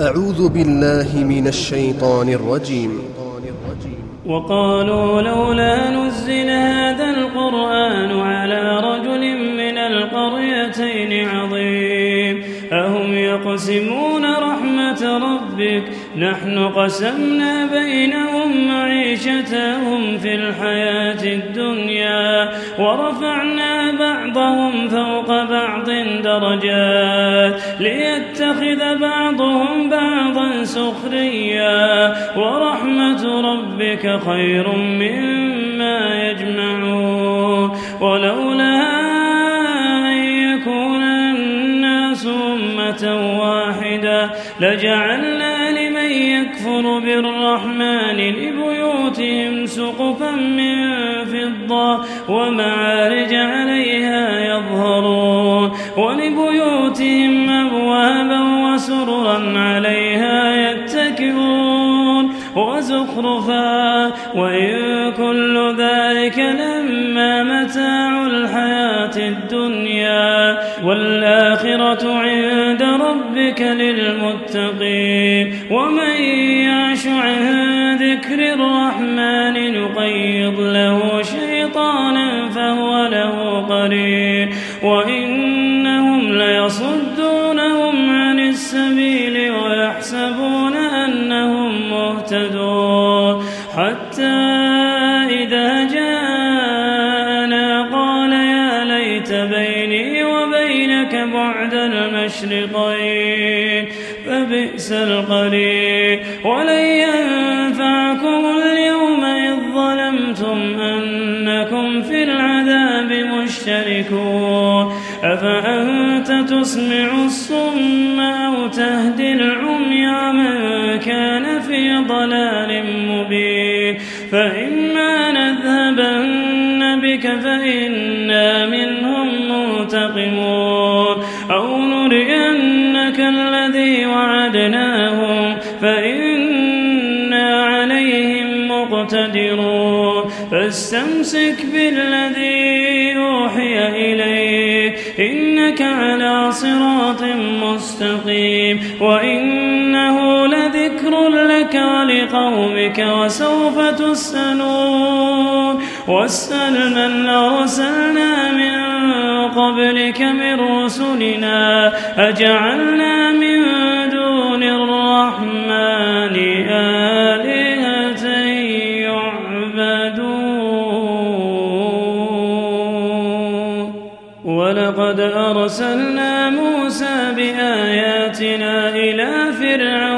أعوذ بالله من الشيطان الرجيم. وقالوا لولا نزل هذا القرآن على رجل من القريتين عظيم. أهم يقسمون رحمة ربك نحن قسمنا بينهم معيشتهم في الحياة الدنيا ورفعنا بعضهم فوق بعض درجات ليتخذ بعضهم بعضا سخريا ورحمة ربك خير مما يجمعون ولولا أن يكون الناس أمة واحدة لجعلنا يكفر بالرحمن لبيوتهم سقفا من فضة ومعارج عليها يظهرون ولبيوتهم أبوابا وسررا عليها يتكئون وزخرفا وإن كل ذلك لما متاع الحياة الدنيا والآخرة عند ربك للمتقين. ومن يعش عن ذكر الرحمن نقيض له شيطانا فهو له قرين. وإنهم ليصدونهم عن السبيل ويحسبون أنهم مهتدون. حتى إذا جاءنا قال يا ليت بيني وبينك بعد المشرقين. فبئس القرين ولن ينفعكم اليوم إذ ظلمتم أنكم في العذاب مشتركون. أفأنت تسمع الصم أو تهدي العمي من كان في ضلال مبين. فإما نذهبن بك فإنا منهم منتقمون. أو نرينك الذي وعدناهم فإنا عليهم مقتدرون. فاستمسك بالذي أوحي إليك إنك على صراط مستقيم. لذكر لك ولقومك وسوف تسألون. واسأل من أرسلنا من قبلك من رسلنا. أجعلنا من دون الرحمن آلهة يعبدون. ولقد أرسلنا موسى بآياتنا إلى فرعون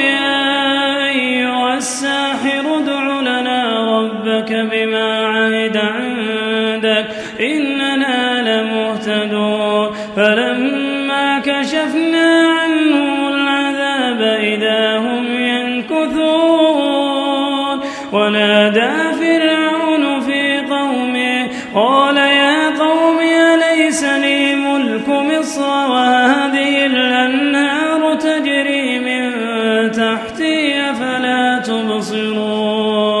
ربك بما عهد عندك إننا لمهتدون. فلما كشفنا عنهم العذاب إذا هم ينكثون. ونادى فرعون في قومه قال يا قوم أليس لي ملك مصر وهذه الأنهار تجري من تحتي أفلا تبصرون؟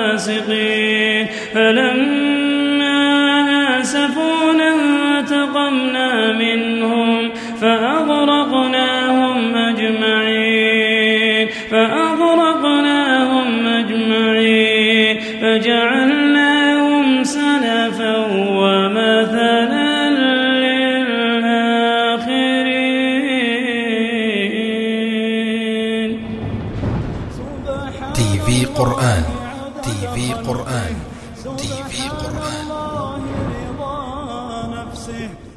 فلما آسفونا انتقمنا منهم فأغرقناهم أجمعين. فأغرقناهم أجمعين. فجعلناهم سلفا ومثلا للآخرين. TV قرآن. TV قرآن. TV قرآن. رضا نفسه.